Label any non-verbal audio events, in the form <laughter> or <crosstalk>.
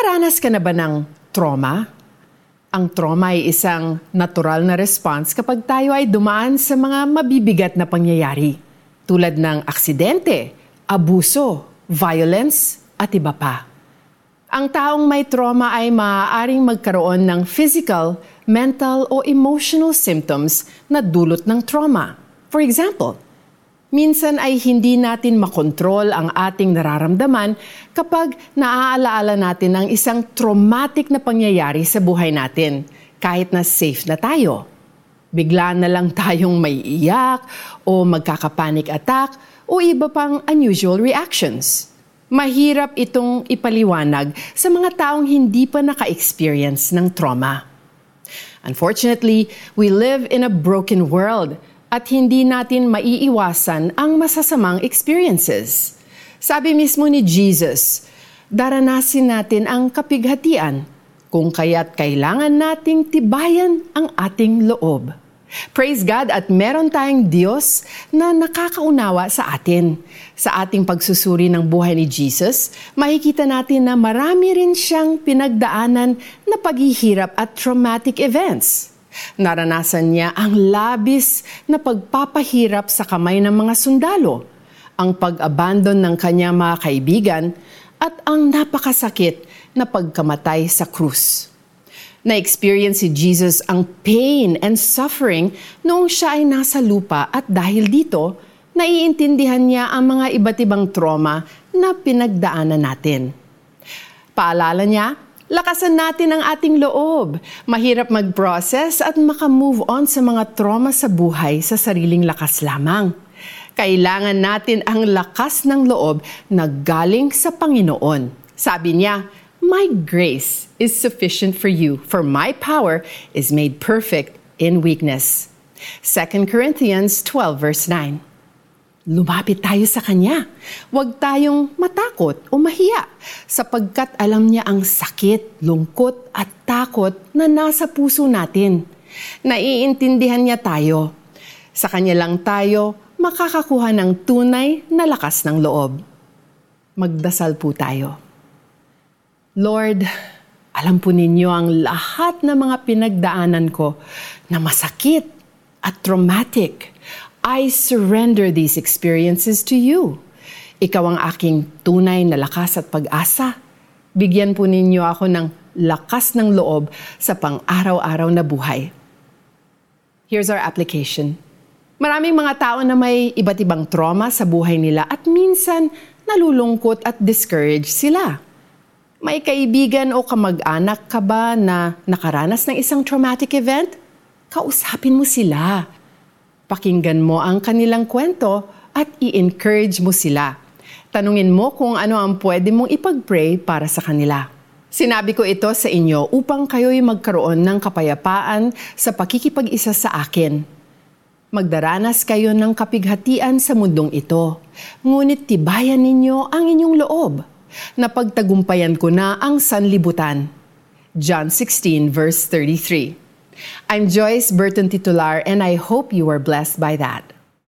Nakaranas ka na ba ng trauma? Ang trauma ay isang natural na response kapag tayo ay dumaan sa mga mabibigat na pangyayari tulad ng aksidente, abuso, violence, at iba pa. Ang taong may trauma ay maaaring magkaroon ng physical, mental o emotional symptoms na dulot ng trauma. For example, Minsan ay hindi natin makontrol ang ating nararamdaman kapag naaalaala natin ang isang traumatic na pangyayari sa buhay natin, kahit na safe na tayo. Bigla na lang <laughs> tayong may iyak o magkakapanic attack o iba pang unusual reactions. Mahirap itong ipaliwanag sa mga taong hindi pa naka-experience ng trauma. Unfortunately, we live in a broken world – at hindi natin maiiwasan ang masasamang experiences. Sabi mismo ni Jesus, daranasin natin ang kapighatian kung kaya't kailangan nating tibayan ang ating loob. Praise God at meron tayong Diyos na nakakaunawa sa atin. Sa ating pagsusuri ng buhay ni Jesus, makikita natin na marami rin siyang pinagdaanan na paghihirap at traumatic events. Naranasan niya ang labis na pagpapahirap sa kamay ng mga sundalo, ang pag-abandon ng kanyang mga kaibigan, at ang napakasakit na pagkamatay sa krus. Na-experience si Jesus ang pain and suffering noong siya ay nasa lupa at dahil dito, naiintindihan niya ang mga iba't ibang trauma na pinagdaanan natin. Paalala niya Lakasan natin ang ating loob. Mahirap mag-process at makamove on sa mga trauma sa buhay sa sariling lakas lamang. Kailangan natin ang lakas ng loob na galing sa Panginoon. Sabi niya, My grace is sufficient for you, for my power is made perfect in weakness. 2 Corinthians 12 verse 9 lumapit tayo sa Kanya. Huwag tayong matakot o mahiya sapagkat alam niya ang sakit, lungkot at takot na nasa puso natin. Naiintindihan niya tayo. Sa Kanya lang tayo makakakuha ng tunay na lakas ng loob. Magdasal po tayo. Lord, alam po ninyo ang lahat ng mga pinagdaanan ko na masakit at traumatic I surrender these experiences to you. Ikaw ang aking tunay na lakas at pag-asa. Bigyan po ninyo ako ng lakas ng loob sa pang-araw-araw na buhay. Here's our application. Maraming mga tao na may iba't ibang trauma sa buhay nila at minsan nalulungkot at discouraged sila. May kaibigan o kamag-anak ka ba na nakaranas ng isang traumatic event? Kausapin mo sila Pakinggan mo ang kanilang kwento at i-encourage mo sila. Tanungin mo kung ano ang pwede mong ipag-pray para sa kanila. Sinabi ko ito sa inyo upang kayo'y magkaroon ng kapayapaan sa pakikipag-isa sa akin. Magdaranas kayo ng kapighatian sa mundong ito, ngunit tibayan ninyo ang inyong loob. Napagtagumpayan ko na ang sanlibutan. John 16 verse 33 I'm Joyce Burton Titular, and I hope you are blessed by that.